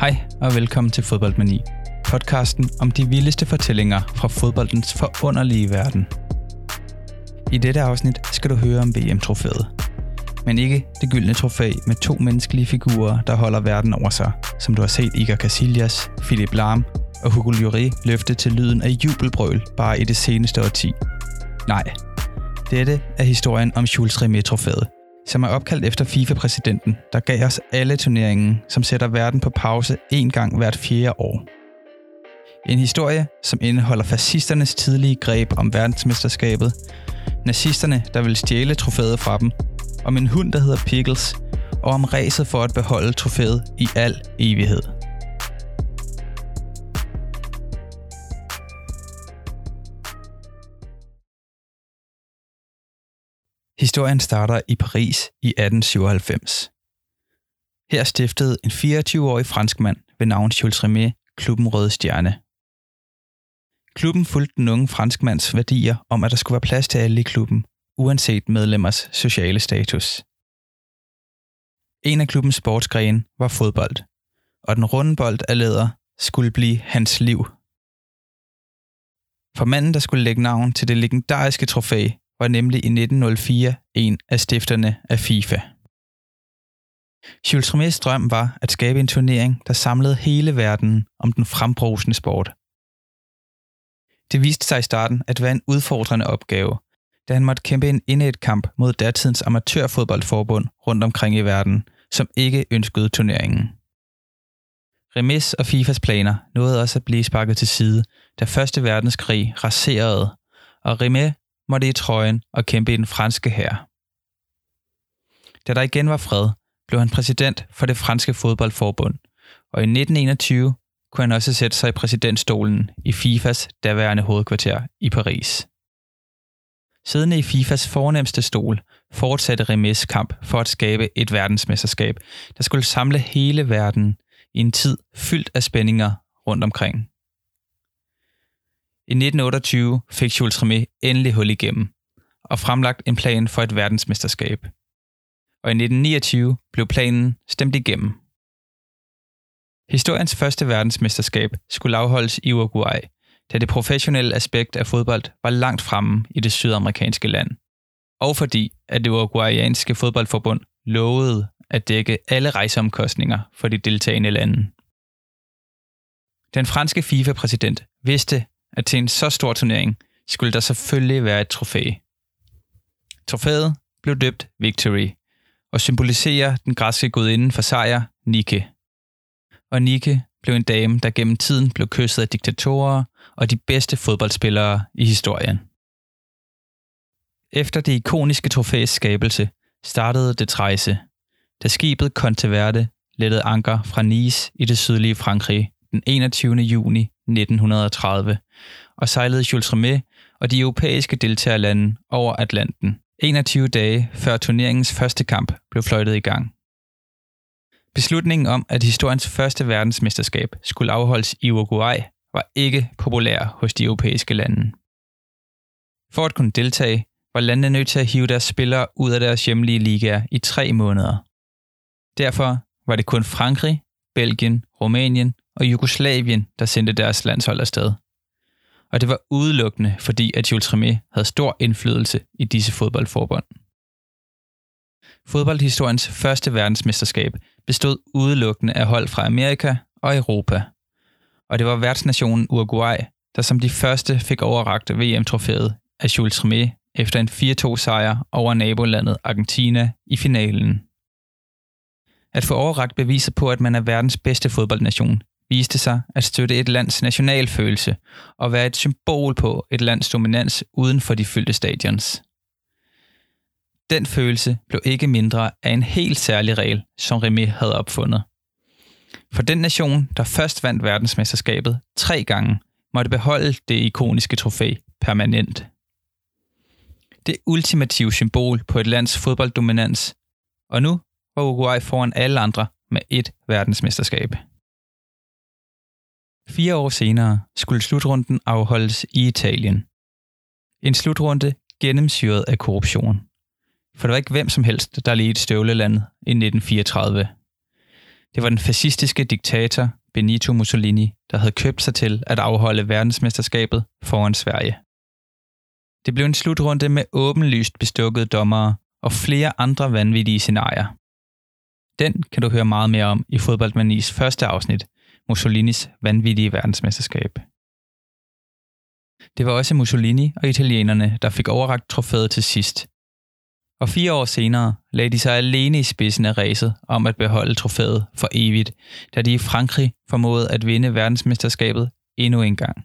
Hej og velkommen til Fodboldmani. Podcasten om de vildeste fortællinger fra fodboldens forunderlige verden. I dette afsnit skal du høre om VM-trofæet. Men ikke det gyldne trofæ med to menneskelige figurer, der holder verden over sig, som du har set Iker Casillas, Philip Lahm og Hugo Lloris løfte til lyden af jubelbrøl bare i det seneste årti. Nej, dette er historien om Jules Rimet-trofæet, som er opkaldt efter FIFA-præsidenten, der gav os alle turneringen, som sætter verden på pause en gang hvert fjerde år. En historie, som indeholder fascisternes tidlige greb om verdensmesterskabet, nazisterne, der vil stjæle trofæet fra dem, om en hund, der hedder Pickles, og om ræset for at beholde trofæet i al evighed. Historien starter i Paris i 1897. Her stiftede en 24-årig franskmand ved navn Jules Rimet klubben Røde Stjerne. Klubben fulgte den unge franskmands værdier om, at der skulle være plads til alle i klubben, uanset medlemmers sociale status. En af klubbens sportsgrene var fodbold, og den runde bold af læder skulle blive hans liv. For manden, der skulle lægge navn til det legendariske trofæ, var nemlig i 1904 en af stifterne af FIFA. Jules Rimet's drøm var at skabe en turnering, der samlede hele verden om den frembrusende sport. Det viste sig i starten at være en udfordrende opgave, da han måtte kæmpe en indet kamp mod datidens amatørfodboldforbund rundt omkring i verden, som ikke ønskede turneringen. Remis og FIFAs planer nåede også at blive sparket til side, da Første Verdenskrig raserede, og Rimet måtte i trøjen og kæmpe i den franske hær. Da der igen var fred, blev han præsident for det franske fodboldforbund, og i 1921 kunne han også sætte sig i præsidentstolen i FIFAs daværende hovedkvarter i Paris. Siddende i FIFAs fornemmeste stol fortsatte Remes kamp for at skabe et verdensmesterskab, der skulle samle hele verden i en tid fyldt af spændinger rundt omkring. I 1928 fik Jules Rimet endelig hul igennem og fremlagt en plan for et verdensmesterskab. Og i 1929 blev planen stemt igennem. Historiens første verdensmesterskab skulle afholdes i Uruguay, da det professionelle aspekt af fodbold var langt fremme i det sydamerikanske land. Og fordi, at det uruguayanske fodboldforbund lovede at dække alle rejseomkostninger for de deltagende lande. Den franske FIFA-præsident vidste, at til en så stor turnering skulle der selvfølgelig være et trofæ. Trofæet blev døbt Victory og symboliserer den græske gudinde for sejr, Nike. Og Nike blev en dame, der gennem tiden blev kysset af diktatorer og de bedste fodboldspillere i historien. Efter det ikoniske trofæs skabelse startede det rejse, da skibet Conteverde lettede anker fra Nice i det sydlige Frankrig den 21. juni 1930 og sejlede Jules Rimet og de europæiske deltagerlande over Atlanten, 21 dage før turneringens første kamp blev fløjtet i gang. Beslutningen om, at historiens første verdensmesterskab skulle afholdes i Uruguay, var ikke populær hos de europæiske lande. For at kunne deltage, var landene nødt til at hive deres spillere ud af deres hjemlige ligaer i tre måneder. Derfor var det kun Frankrig, Belgien, Rumænien og Jugoslavien, der sendte deres landshold afsted. Og det var udelukkende, fordi at Jules Rimet havde stor indflydelse i disse fodboldforbund. Fodboldhistoriens første verdensmesterskab bestod udelukkende af hold fra Amerika og Europa. Og det var værtsnationen Uruguay, der som de første fik overragt VM-trofæet af Jules Rimet efter en 4-2 sejr over nabolandet Argentina i finalen. At få overragt beviser på, at man er verdens bedste fodboldnation, viste sig at støtte et lands nationalfølelse og være et symbol på et lands dominans uden for de fyldte stadions. Den følelse blev ikke mindre af en helt særlig regel, som Remy havde opfundet. For den nation, der først vandt verdensmesterskabet tre gange, måtte beholde det ikoniske trofæ permanent. Det ultimative symbol på et lands fodbolddominans, og nu var Uruguay foran alle andre med et verdensmesterskab. Fire år senere skulle slutrunden afholdes i Italien. En slutrunde gennemsyret af korruption. For det var ikke hvem som helst, der ledte støvlelandet i 1934. Det var den fascistiske diktator Benito Mussolini, der havde købt sig til at afholde verdensmesterskabet foran Sverige. Det blev en slutrunde med åbenlyst bestukkede dommere og flere andre vanvittige scenarier. Den kan du høre meget mere om i Fodboldmanis første afsnit, Mussolinis vanvittige verdensmesterskab. Det var også Mussolini og italienerne, der fik overragt trofæet til sidst. Og fire år senere lagde de sig alene i spidsen af ræset om at beholde trofæet for evigt, da de i Frankrig formåede at vinde verdensmesterskabet endnu en gang.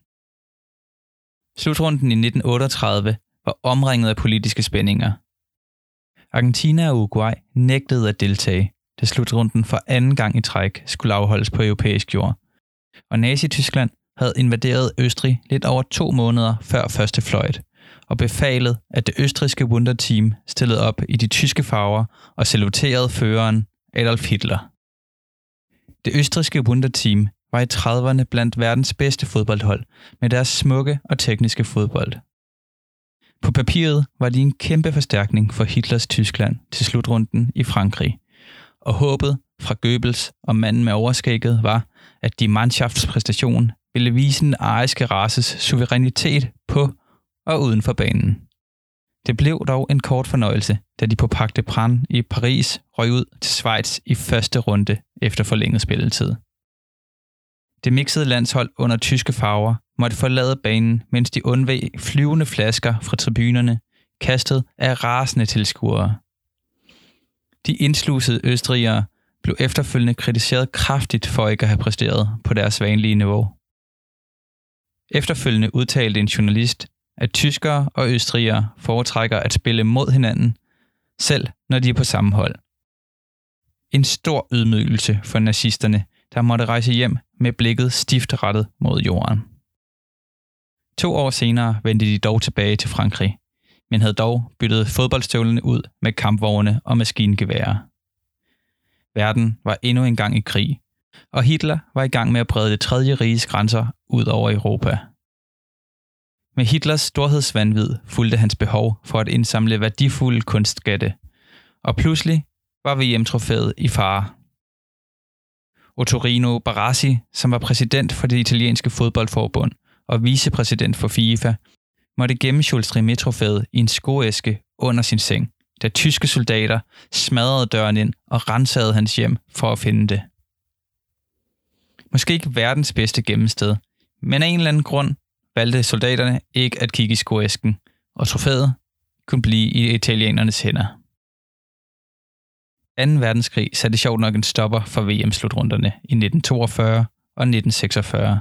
Slutrunden i 1938 var omringet af politiske spændinger. Argentina og Uruguay nægtede at deltage, da slutrunden for anden gang i træk skulle afholdes på europæisk jord. Og Nazi-Tyskland havde invaderet Østrig lidt over to måneder før første fløjt, og befalet, at det østriske Wunderteam stillede op i de tyske farver og saluterede føreren Adolf Hitler. Det østriske Wunderteam var i 30'erne blandt verdens bedste fodboldhold med deres smukke og tekniske fodbold. På papiret var de en kæmpe forstærkning for Hitlers Tyskland til slutrunden i Frankrig, og håbet fra Goebbels og manden med overskægget var, at de mannschaftspræstation ville vise den ariske races suverænitet på og uden for banen. Det blev dog en kort fornøjelse, da de på Parc Pran i Paris røg ud til Schweiz i første runde efter forlænget spilletid. Det mixede landshold under tyske farver måtte forlade banen, mens de undveg flyvende flasker fra tribunerne, kastet af rasende tilskuere. De indslusede østrigere blev efterfølgende kritiseret kraftigt for ikke at have præsteret på deres vanlige niveau. Efterfølgende udtalte en journalist, at tyskere og østrigere foretrækker at spille mod hinanden, selv når de er på samme hold. En stor ydmygelse for nazisterne, der måtte rejse hjem med blikket stift rettet mod jorden. To år senere vendte de dog tilbage til Frankrig, men havde dog byttet fodboldstøvlene ud med kampvogne og maskingeværer. Verden var endnu en gang i krig, og Hitler var i gang med at brede det tredje riges grænser ud over Europa. Med Hitlers storhedsvandvid fulgte hans behov for at indsamle værdifulde kunstskatte, og pludselig var VM-trofæet i fare. Ottorino Barassi, som var præsident for det italienske fodboldforbund og vicepræsident for FIFA, måtte gemme Jules Rimet-trofæet i en skoæske under sin seng, da tyske soldater smadrede døren ind og rensede hans hjem for at finde det. Måske ikke verdens bedste gemmested, men af en eller anden grund valgte soldaterne ikke at kigge i skoæsken, og trofæet kunne blive i italienernes hænder. 2. verdenskrig satte sjovt nok en stopper for VM-slutrunderne i 1942 og 1946.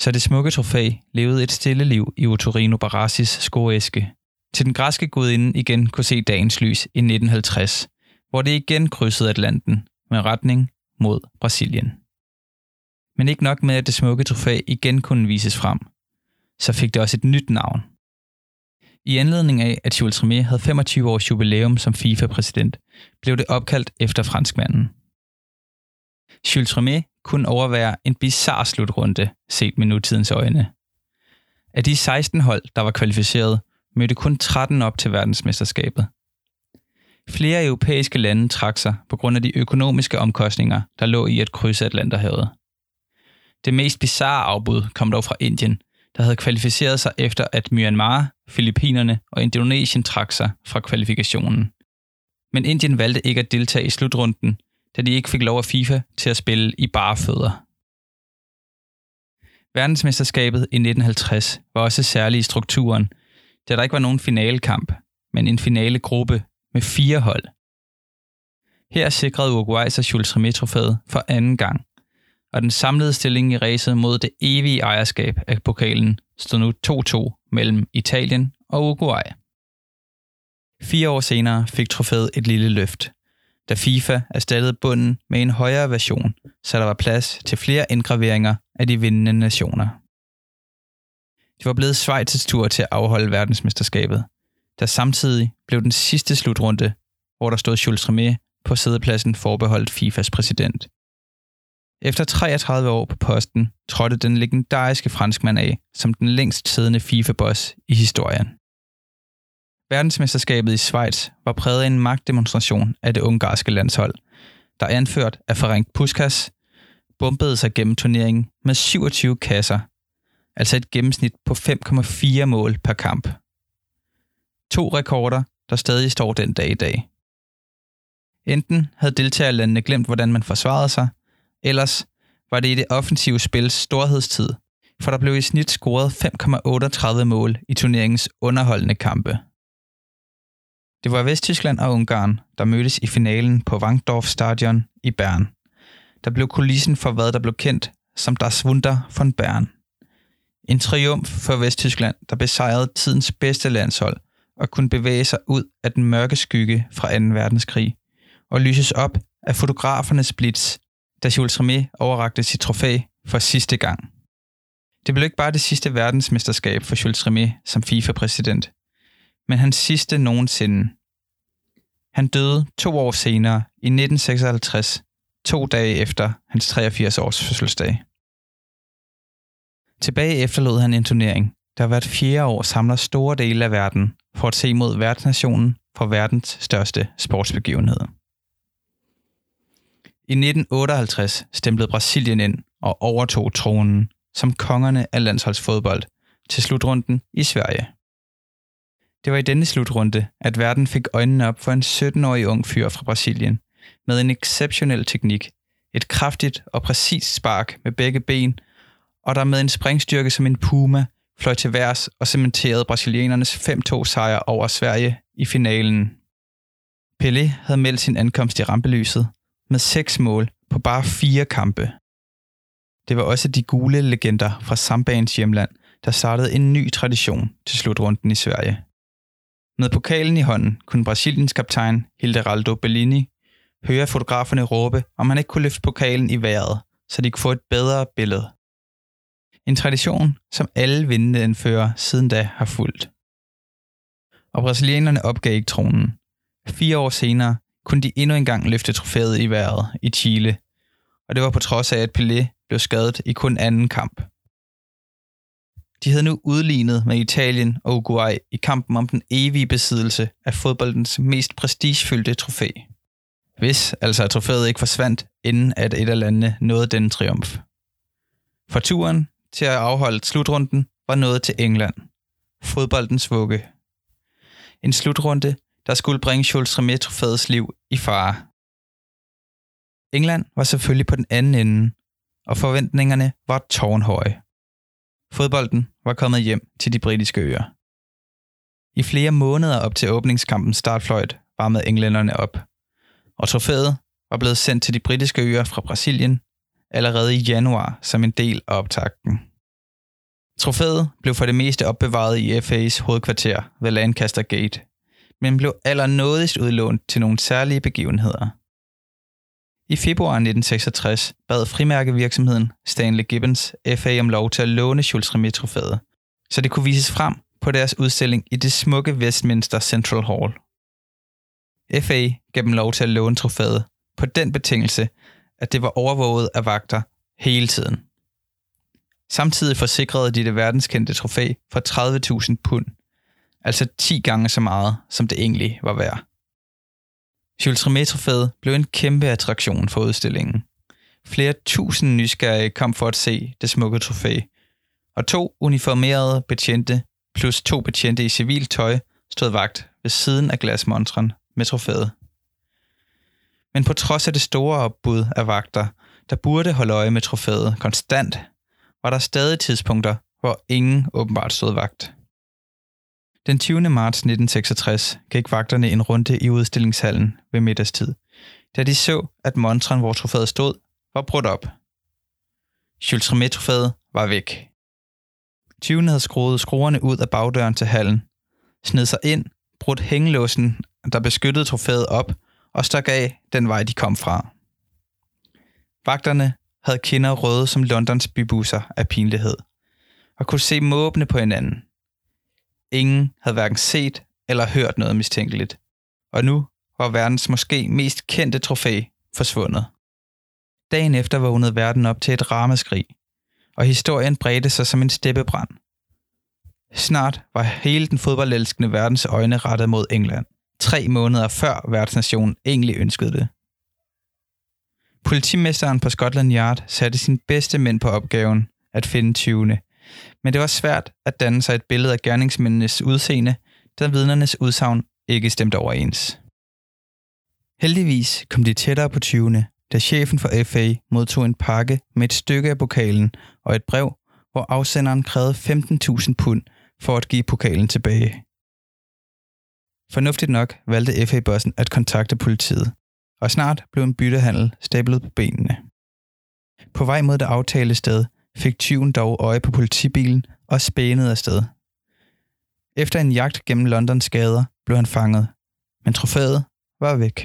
Så det smukke trofæ levede et stille liv i Otorino Barassis skoæske, til den græske gudinde igen kunne se dagens lys i 1950, hvor det igen krydsede Atlanten med retning mod Brasilien. Men ikke nok med, at det smukke trofæ igen kunne vises frem, så fik det også et nyt navn. I anledning af, at Jules Rimet havde 25 års jubilæum som FIFA-præsident, blev det opkaldt efter franskmanden. Jules Rimet kunne overvære en bizarre slutrunde, set med nutidens øjne. Af de 16 hold, der var kvalificeret, mødte kun 13 op til verdensmesterskabet. Flere europæiske lande trak sig på grund af de økonomiske omkostninger, der lå i at krydse Atlanterhavet. Det mest bizarre afbud kom dog fra Indien, der havde kvalificeret sig efter, at Myanmar, Filippinerne og Indonesien trak sig fra kvalifikationen. Men Indien valgte ikke at deltage i slutrunden, da de ikke fik lov af FIFA til at spille i bare fødder. Verdensmesterskabet i 1950 var også særlig i strukturen, da der ikke var nogen finalekamp, men en finale gruppe med fire hold. Her sikrede Uruguay sig Jules Rimet for anden gang, og den samlede stilling i racet mod det evige ejerskab af pokalen stod nu 2-2 mellem Italien og Uruguay. Fire år senere fik trofæet et lille løft, da FIFA erstattede bunden med en højere version, så der var plads til flere indgraveringer af de vindende nationer. Det var blevet Schweiz' tur til at afholde verdensmesterskabet, der samtidig blev den sidste slutrunde, hvor der stod Jules Rimet på sædepladsen forbeholdt FIFAs præsident. Efter 33 år på posten trådte den legendariske franskmand af som den længst siddende FIFA-boss i historien. Verdensmesterskabet i Schweiz var præget af en magtdemonstration af det ungarske landshold, der anført af Ferenc Puskas, bombede sig gennem turneringen med 27 kasser, altså et gennemsnit på 5,4 mål per kamp. To rekorder, der stadig står den dag i dag. Enten havde deltagerlandene glemt, hvordan man forsvarede sig, ellers var det i det offensive spils storhedstid, for der blev i snit scoret 5,38 mål i turneringens underholdende kampe. Det var Vesttyskland og Ungarn, der mødtes i finalen på Wangdorf Stadion i Bern. Der blev kulissen for, hvad der blev kendt som Das Wunder von Bern. En triumf for Vesttyskland, der besejrede tidens bedste landshold og kunne bevæge sig ud af den mørke skygge fra 2. verdenskrig og lyses op af fotografernes blitz, da Jules Rimet overrakte sit trofæ for sidste gang. Det blev ikke bare det sidste verdensmesterskab for Jules Rimet som FIFA-præsident, men hans sidste nogensinde. Han døde to år senere i 1956, to dage efter hans 83 års fødselsdag. Tilbage efterlod han en turnering, der hvert fjerde år samler store dele af verden for at se mod verdensnationen for verdens største sportsbegivenhed. I 1958 stemplede Brasilien ind og overtog tronen som kongerne af landsholdsfodbold til slutrunden i Sverige. Det var i denne slutrunde, at verden fik øjnene op for en 17-årig ung fyr fra Brasilien med en exceptionel teknik, et kraftigt og præcist spark med begge ben, og der med en springstyrke som en puma fløj til værs og cementerede brasilianernes 5-2 sejr over Sverige i finalen. Pelé havde meldt sin ankomst i rampelyset med seks mål på bare fire kampe. Det var også de gule legender fra Sambaens hjemland, der startede en ny tradition til slutrunden i Sverige. Med pokalen i hånden kunne Brasiliens kaptajn Hilderaldo Bellini høre fotograferne råbe, om han ikke kunne løfte pokalen i vejret, så de kunne få et bedre billede. En tradition, som alle vindende anfører siden da har fulgt. Og brasilianerne opgav ikke tronen. Fire år senere kunne de endnu engang løfte trofæet i vejret i Chile, og det var på trods af, at Pelé blev skadet i kun anden kamp. De havde nu udlignet med Italien og Uruguay i kampen om den evige besiddelse af fodboldens mest prestigefyldte trofæ. Hvis altså at trofæet ikke forsvandt, inden at et af landene nåede den triumf. For turen til at afholde slutrunden var nået til England. Fodboldens vugge. En slutrunde, der skulle bringe Jules Rimet trofæets liv i fare. England var selvfølgelig på den anden ende, og forventningerne var tårnhøje. Fodbolden var kommet hjem til de britiske øer. I flere måneder op til åbningskampen startfløjt varmede englænderne op, og trofæet var blevet sendt til de britiske øer fra Brasilien allerede i januar som en del af optakten. Trofæet blev for det meste opbevaret i FA's hovedkvarter ved Lancaster Gate, men blev allernådigst udlånt til nogle særlige begivenheder – i februar 1966 bad frimærkevirksomheden Stanley Gibbons FA om lov til at låne Jules Rimet så det kunne vises frem på deres udstilling i det smukke Westminster Central Hall. FA gav dem lov til at låne trofæet på den betingelse, at det var overvåget af vagter hele tiden. Samtidig forsikrede de det verdenskendte trofæ for 30.000 pund, altså 10 gange så meget, som det egentlig var værd. Jules blev en kæmpe attraktion for udstillingen. Flere tusind nysgerrige kom for at se det smukke trofæ, og to uniformerede betjente plus to betjente i civilt tøj stod vagt ved siden af glasmontren med trofæet. Men på trods af det store opbud af vagter, der burde holde øje med trofæet konstant, var der stadig tidspunkter, hvor ingen åbenbart stod vagt. Den 20. marts 1966 gik vagterne en runde i udstillingshallen ved middagstid, da de så, at montren, hvor trofæet stod, var brudt op. Jules trofæet var væk. Tyven havde skruet skruerne ud af bagdøren til hallen, sned sig ind, brudt hængelåsen, der beskyttede trofæet op, og stak af den vej, de kom fra. Vagterne havde kinder røde som Londons bybusser af pinlighed, og kunne se måbne på hinanden – Ingen havde hverken set eller hørt noget mistænkeligt. Og nu var verdens måske mest kendte trofæ forsvundet. Dagen efter vågnede verden op til et ramaskrig, og historien bredte sig som en steppebrand. Snart var hele den fodboldelskende verdens øjne rettet mod England. Tre måneder før værtsnationen egentlig ønskede det. Politimesteren på Scotland Yard satte sin bedste mænd på opgaven at finde 20. Men det var svært at danne sig et billede af gerningsmændenes udseende, da vidnernes udsagn ikke stemte overens. Heldigvis kom de tættere på 20. da chefen for FA modtog en pakke med et stykke af pokalen og et brev, hvor afsenderen krævede 15.000 pund for at give pokalen tilbage. Fornuftigt nok valgte FA-bossen at kontakte politiet, og snart blev en byttehandel stablet på benene. På vej mod det aftalte sted fik tyven dog øje på politibilen og spænede afsted. Efter en jagt gennem Londons gader blev han fanget, men trofæet var væk.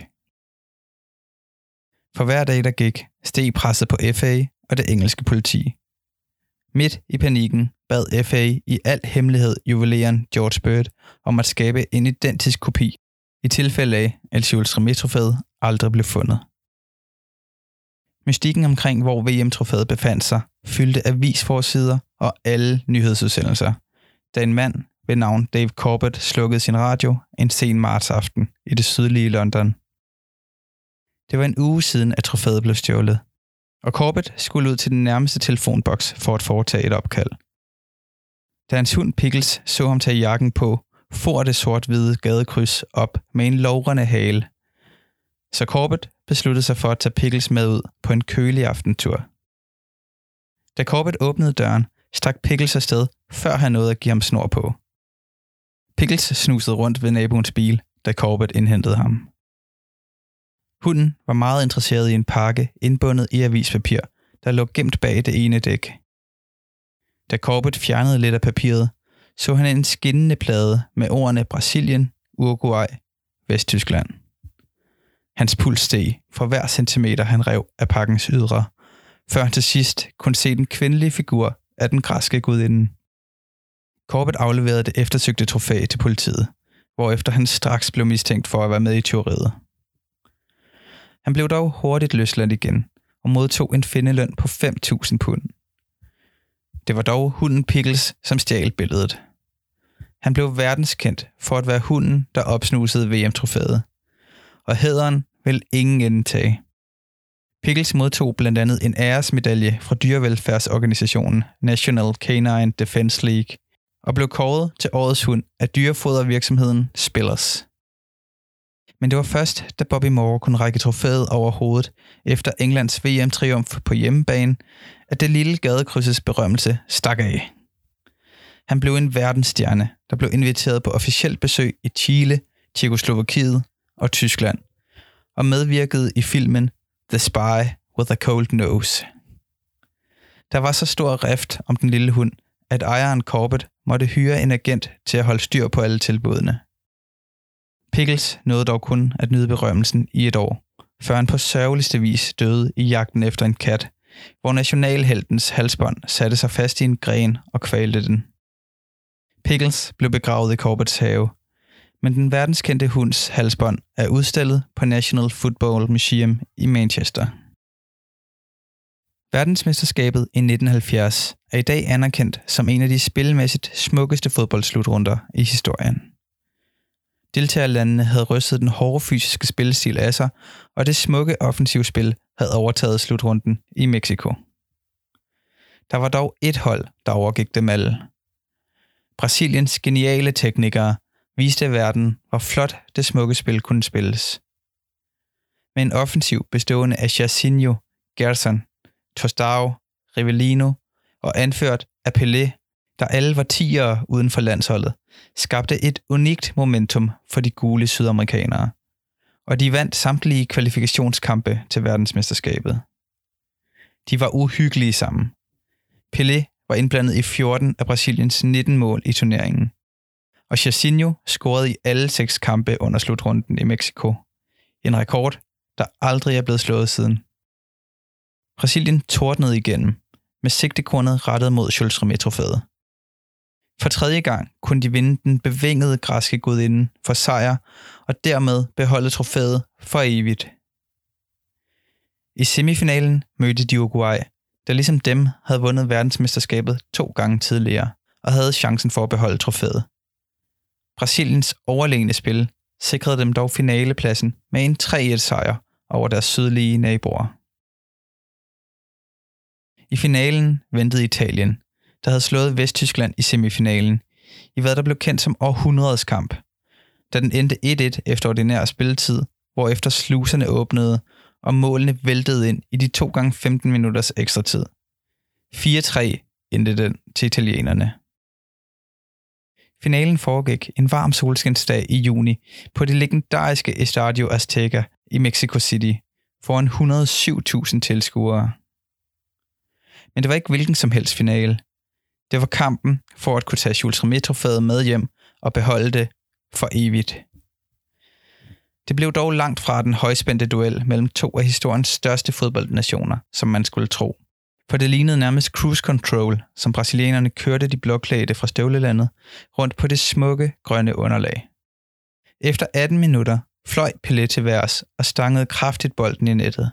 For hver dag, der gik, steg presset på FA og det engelske politi. Midt i panikken bad FA i al hemmelighed juveleren George Bird om at skabe en identisk kopi, i tilfælde af, at Jules Rimet-trofæet aldrig blev fundet. Mystikken omkring, hvor VM-trofæet befandt sig, fyldte avisforsider og alle nyhedsudsendelser, da en mand ved navn Dave Corbett slukkede sin radio en sen martsaften i det sydlige London. Det var en uge siden, at trofæet blev stjålet, og Corbett skulle ud til den nærmeste telefonboks for at foretage et opkald. Da hans hund Pickles så ham tage jakken på, for det sort-hvide gadekryds op med en lovrende hale. Så Corbett besluttede sig for at tage Pickles med ud på en kølig aftentur. Da Corbett åbnede døren, stak Pickles afsted, før han nåede at give ham snor på. Pickles snusede rundt ved naboens bil, da Corbett indhentede ham. Hunden var meget interesseret i en pakke indbundet i avispapir, der lå gemt bag det ene dæk. Da Corbett fjernede lidt af papiret, så han en skinnende plade med ordene Brasilien, Uruguay, Vesttyskland. Hans puls steg for hver centimeter, han rev af pakkens ydre, før han til sidst kunne se den kvindelige figur af den græske gudinde. Corbett afleverede det eftersøgte trofæ til politiet, hvorefter han straks blev mistænkt for at være med i teoriet. Han blev dog hurtigt løsladt igen og modtog en findeløn på 5.000 pund. Det var dog hunden Pickles, som stjal billedet. Han blev verdenskendt for at være hunden, der opsnusede VM-trofæet. Og hæderen vil ingen ende tage. Pickles modtog blandt andet en æresmedalje fra dyrevelfærdsorganisationen National Canine Defense League og blev kåret til årets hund af dyrefodervirksomheden Spillers. Men det var først, da Bobby Moore kunne række trofæet over hovedet efter Englands VM-triumf på hjemmebane, at det lille gadekrydsets berømmelse stak af. Han blev en verdensstjerne, der blev inviteret på officielt besøg i Chile, Tjekoslovakiet og Tyskland, og medvirkede i filmen The Spy with a Cold Nose. Der var så stor rift om den lille hund, at ejeren Corbett måtte hyre en agent til at holde styr på alle tilbudene. Pickles nåede dog kun at nyde berømmelsen i et år, før han på sørgeligste vis døde i jagten efter en kat, hvor nationalheltens halsbånd satte sig fast i en gren og kvalte den. Pickles blev begravet i Corbetts have, men den verdenskendte hunds halsbånd er udstillet på National Football Museum i Manchester. Verdensmesterskabet i 1970 er i dag anerkendt som en af de spilmæssigt smukkeste fodboldslutrunder i historien. Deltagerlandene havde rystet den hårde fysiske spilstil af sig, og det smukke offensivspil havde overtaget slutrunden i Mexico. Der var dog et hold, der overgik dem alle. Brasiliens geniale teknikere viste verden, hvor flot det smukke spil kunne spilles. Med en offensiv bestående af Jairzinho, Gerson, Tostao, Rivellino og anført af Pelé der alle var tiere uden for landsholdet, skabte et unikt momentum for de gule sydamerikanere. Og de vandt samtlige kvalifikationskampe til verdensmesterskabet. De var uhyggelige sammen. Pelé var indblandet i 14 af Brasiliens 19 mål i turneringen. Og Jairzinho scorede i alle seks kampe under slutrunden i Mexico. En rekord, der aldrig er blevet slået siden. Brasilien tordnede igennem, med sigtekornet rettet mod Jules Rimet-trofæet. For tredje gang kunne de vinde den bevingede græske gudinde for sejr og dermed beholde trofæet for evigt. I semifinalen mødte de Uruguay, der ligesom dem havde vundet verdensmesterskabet to gange tidligere og havde chancen for at beholde trofæet. Brasiliens overlegne spil sikrede dem dog finalepladsen med en 3-1-sejr over deres sydlige naboer. I finalen ventede Italien, der havde slået Vesttyskland i semifinalen, i hvad der blev kendt som århundredets kamp, da den endte 1-1 efter ordinær spilletid, efter sluserne åbnede, og målene væltede ind i de 2 gange 15 minutters ekstra tid. 4-3 endte den til italienerne. Finalen foregik en varm solskinsdag i juni på det legendariske Estadio Azteca i Mexico City foran 107.000 tilskuere. Men det var ikke hvilken som helst finale. Det var kampen for at kunne tage Jules Rimet med hjem og beholde det for evigt. Det blev dog langt fra den højspændte duel mellem to af historiens største fodboldnationer, som man skulle tro. For det lignede nærmest cruise control, som brasilianerne kørte de blåklædte fra støvlelandet rundt på det smukke grønne underlag. Efter 18 minutter fløj Pelé til værs og stangede kraftigt bolden i nettet.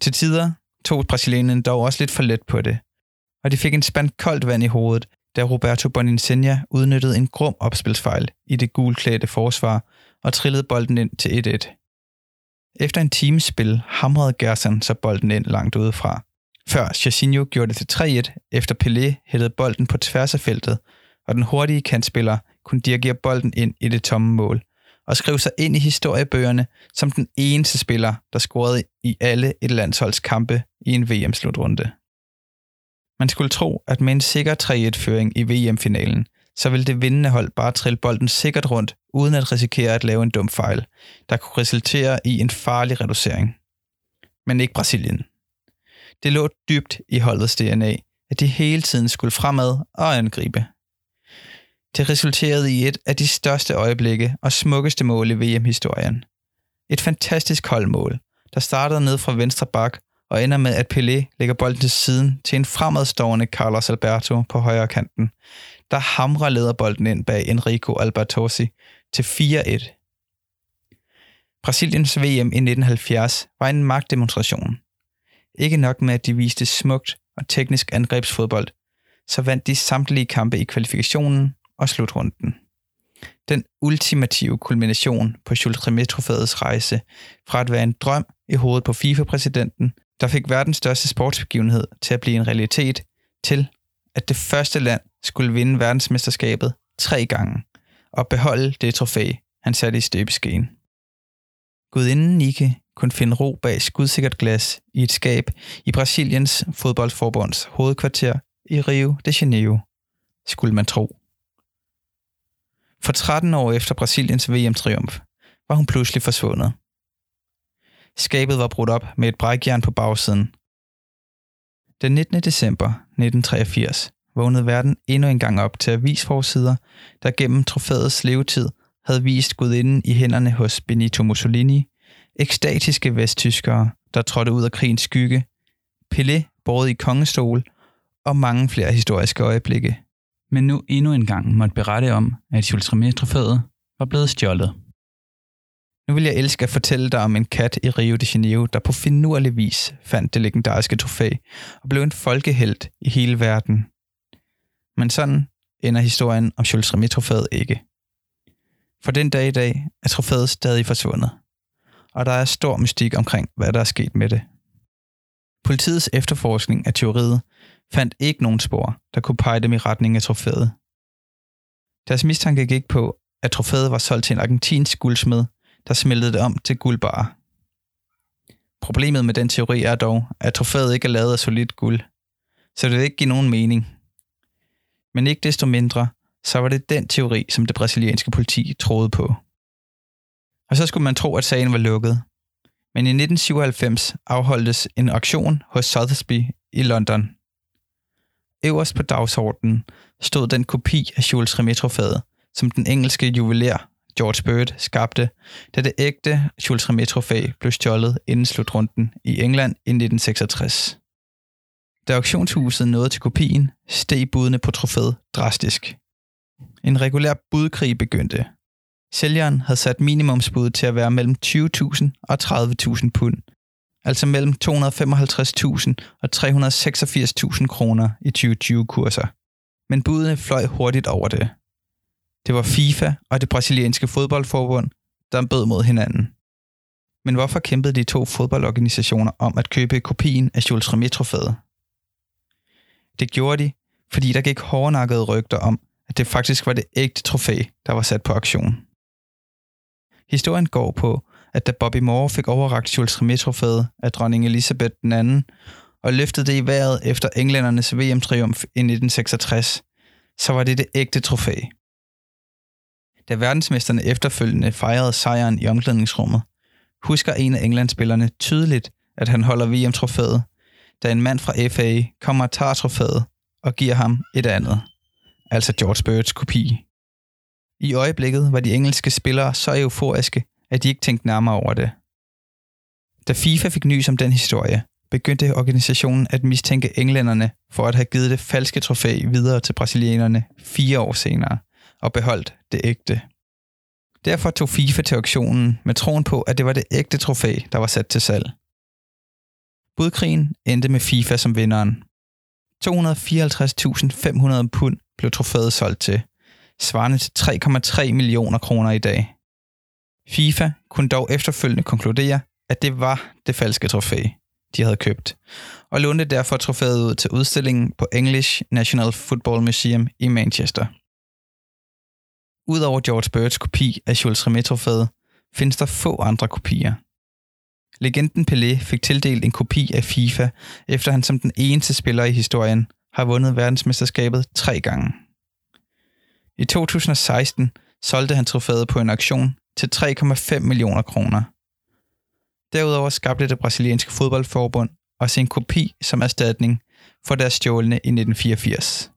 Til tider tog brasilianerne dog også lidt for let på det, og de fik en spand koldt vand i hovedet, da Roberto Boninsenia udnyttede en grum opspilsfejl i det gulklædte forsvar og trillede bolden ind til 1-1. Efter en times spil hamrede Gerson så bolden ind langt udefra, før Chassinho gjorde det til 3-1, efter Pelé hættede bolden på tværs af feltet, og den hurtige kantspiller kunne dirigere bolden ind i det tomme mål, og skrev sig ind i historiebøgerne som den eneste spiller, der scorede i alle et landsholds kampe i en VM-slutrunde. Man skulle tro, at med en sikker 3-1-føring i VM-finalen, så ville det vindende hold bare trille bolden sikkert rundt, uden at risikere at lave en dum fejl, der kunne resultere i en farlig reducering. Men ikke Brasilien. Det lå dybt i holdets DNA, at de hele tiden skulle fremad og angribe. Det resulterede i et af de største øjeblikke og smukkeste mål i VM-historien. Et fantastisk holdmål, der startede ned fra venstre bak og ender med, at Pelé lægger bolden til siden til en fremadstående Carlos Alberto på højre kanten, der hamrer lederbolden ind bag Enrico Albertosi til 4-1. Brasiliens VM i 1970 var en magtdemonstration. Ikke nok med, at de viste smukt og teknisk angrebsfodbold, så vandt de samtlige kampe i kvalifikationen og slutrunden. Den ultimative kulmination på Jules Rimet rejse fra at være en drøm i hovedet på FIFA-præsidenten, der fik verdens største sportsbegivenhed til at blive en realitet, til at det første land skulle vinde verdensmesterskabet tre gange og beholde det trofæ, han satte i støbeskeen. Gudinden Nike kunne finde ro bag skudsikkert glas i et skab i Brasiliens fodboldforbunds hovedkvarter i Rio de Janeiro, skulle man tro. For 13 år efter Brasiliens VM-triumf var hun pludselig forsvundet. Skabet var brudt op med et brækjern på bagsiden. Den 19. december 1983 vågnede verden endnu en gang op til avisforsider, der gennem trofæets levetid havde vist gudinden i hænderne hos Benito Mussolini, ekstatiske vesttyskere, der trådte ud af krigens skygge, Pelé båret i kongestol og mange flere historiske øjeblikke. Men nu endnu en gang måtte berette om, at Jules trofæet var blevet stjålet. Nu vil jeg elske at fortælle dig om en kat i Rio de Janeiro, der på finurlig vis fandt det legendariske trofæ og blev en folkehelt i hele verden. Men sådan ender historien om Jules Remy-trofæet ikke. For den dag i dag er trofæet stadig forsvundet, og der er stor mystik omkring, hvad der er sket med det. Politiets efterforskning af teoriet fandt ikke nogen spor, der kunne pege dem i retning af trofæet. Deres mistanke gik på, at trofæet var solgt til en argentinsk guldsmed, der smeltede det om til guldbar. Problemet med den teori er dog, at trofæet ikke er lavet af solidt guld, så det vil ikke give nogen mening. Men ikke desto mindre, så var det den teori, som det brasilianske politi troede på. Og så skulle man tro, at sagen var lukket. Men i 1997 afholdtes en auktion hos Sotheby's i London. Øverst på dagsordenen stod den kopi af Jules Rimet-trofæet, som den engelske juveler George Bird skabte, da det ægte Jules Rimet-trofæ blev stjålet inden slutrunden i England i 1966. Da auktionshuset nåede til kopien, steg budene på trofæet drastisk. En regulær budkrig begyndte. Sælgeren havde sat minimumsbuddet til at være mellem 20.000 og 30.000 pund, altså mellem 255.000 og 386.000 kroner i 2020-kurser. Men budene fløj hurtigt over det. Det var FIFA og det brasilianske fodboldforbund, der bød mod hinanden. Men hvorfor kæmpede de to fodboldorganisationer om at købe kopien af Jules Rimet-trofæet? Det gjorde de, fordi der gik hårdnakkede rygter om, at det faktisk var det ægte trofæ, der var sat på auktion. Historien går på, at da Bobby Moore fik overragt Jules Rimet-trofæet af dronning Elisabeth II, og løftede det i vejret efter englændernes VM-triumf i 1966, så var det det ægte trofæ. Da verdensmesterne efterfølgende fejrede sejren i omklædningsrummet, husker en af Englandsspillerne tydeligt, at han holder VM-trofæet, da en mand fra FA kommer og tager trofæet og giver ham et andet, altså George Birds kopi. I øjeblikket var de engelske spillere så euforiske, at de ikke tænkte nærmere over det. Da FIFA fik nys om den historie, begyndte organisationen at mistænke englænderne for at have givet det falske trofæ videre til brasilianerne fire år senere og beholdt det ægte. Derfor tog FIFA til auktionen med troen på, at det var det ægte trofæ, der var sat til salg. Budkrigen endte med FIFA som vinderen. 254.500 pund blev trofæet solgt til, svarende til 3,3 millioner kroner i dag. FIFA kunne dog efterfølgende konkludere, at det var det falske trofæ, de havde købt, og lånte derfor trofæet ud til udstillingen på English National Football Museum i Manchester. Udover George Birds kopi af Jules Rimet-trofæet, findes der få andre kopier. Legenden Pelé fik tildelt en kopi af FIFA, efter han som den eneste spiller i historien har vundet verdensmesterskabet tre gange. I 2016 solgte han trofæet på en auktion til 3,5 millioner kroner. Derudover skabte det brasilianske fodboldforbund også en kopi som erstatning for deres stjålne i 1984.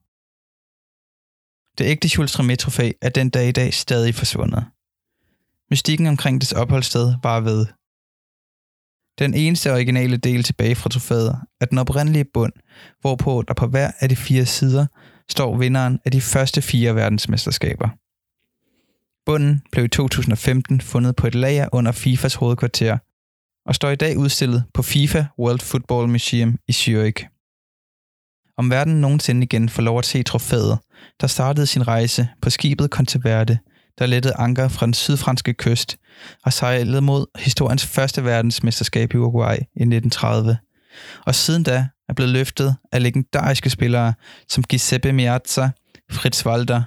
Det ægte Jules Rimet-trofæ er den dag i dag stadig forsvundet. Mystikken omkring dets opholdssted var ved. Den eneste originale del tilbage fra trofæet er den oprindelige bund, hvorpå der på hver af de fire sider står vinderen af de første fire verdensmesterskaber. Bunden blev i 2015 fundet på et lager under FIFAs hovedkvarter og står i dag udstillet på FIFA World Football Museum i Zürich. Om verden nogensinde igen får lov at se trofæet, der startede sin rejse på skibet Conteverde, der lettede anker fra den sydfranske kyst og sejlede mod historiens første verdensmesterskab i Uruguay i 1930. Og siden da er blevet løftet af legendariske spillere som Giuseppe Meazza, Fritz Walter,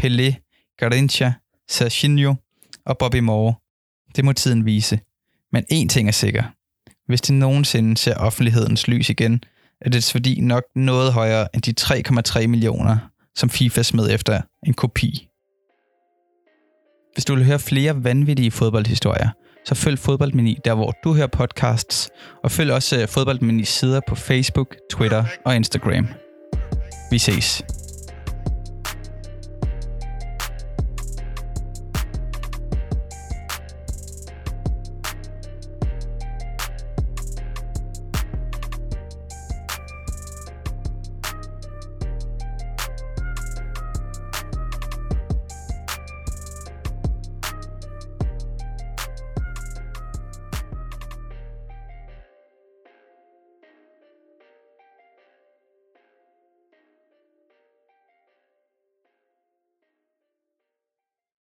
Pelé, Garrincha, Serginho og Bobby Moore. Det må tiden vise. Men én ting er sikker. Hvis det nogensinde ser offentlighedens lys igen, er dets værdi nok noget højere end de 3,3 millioner, som FIFA smed efter en kopi. Hvis du vil høre flere vanvittige fodboldhistorier, så følg Fodboldmini der, hvor du hører podcasts, og følg også øh, Fodboldmini sider på Facebook, Twitter og Instagram. Vi ses.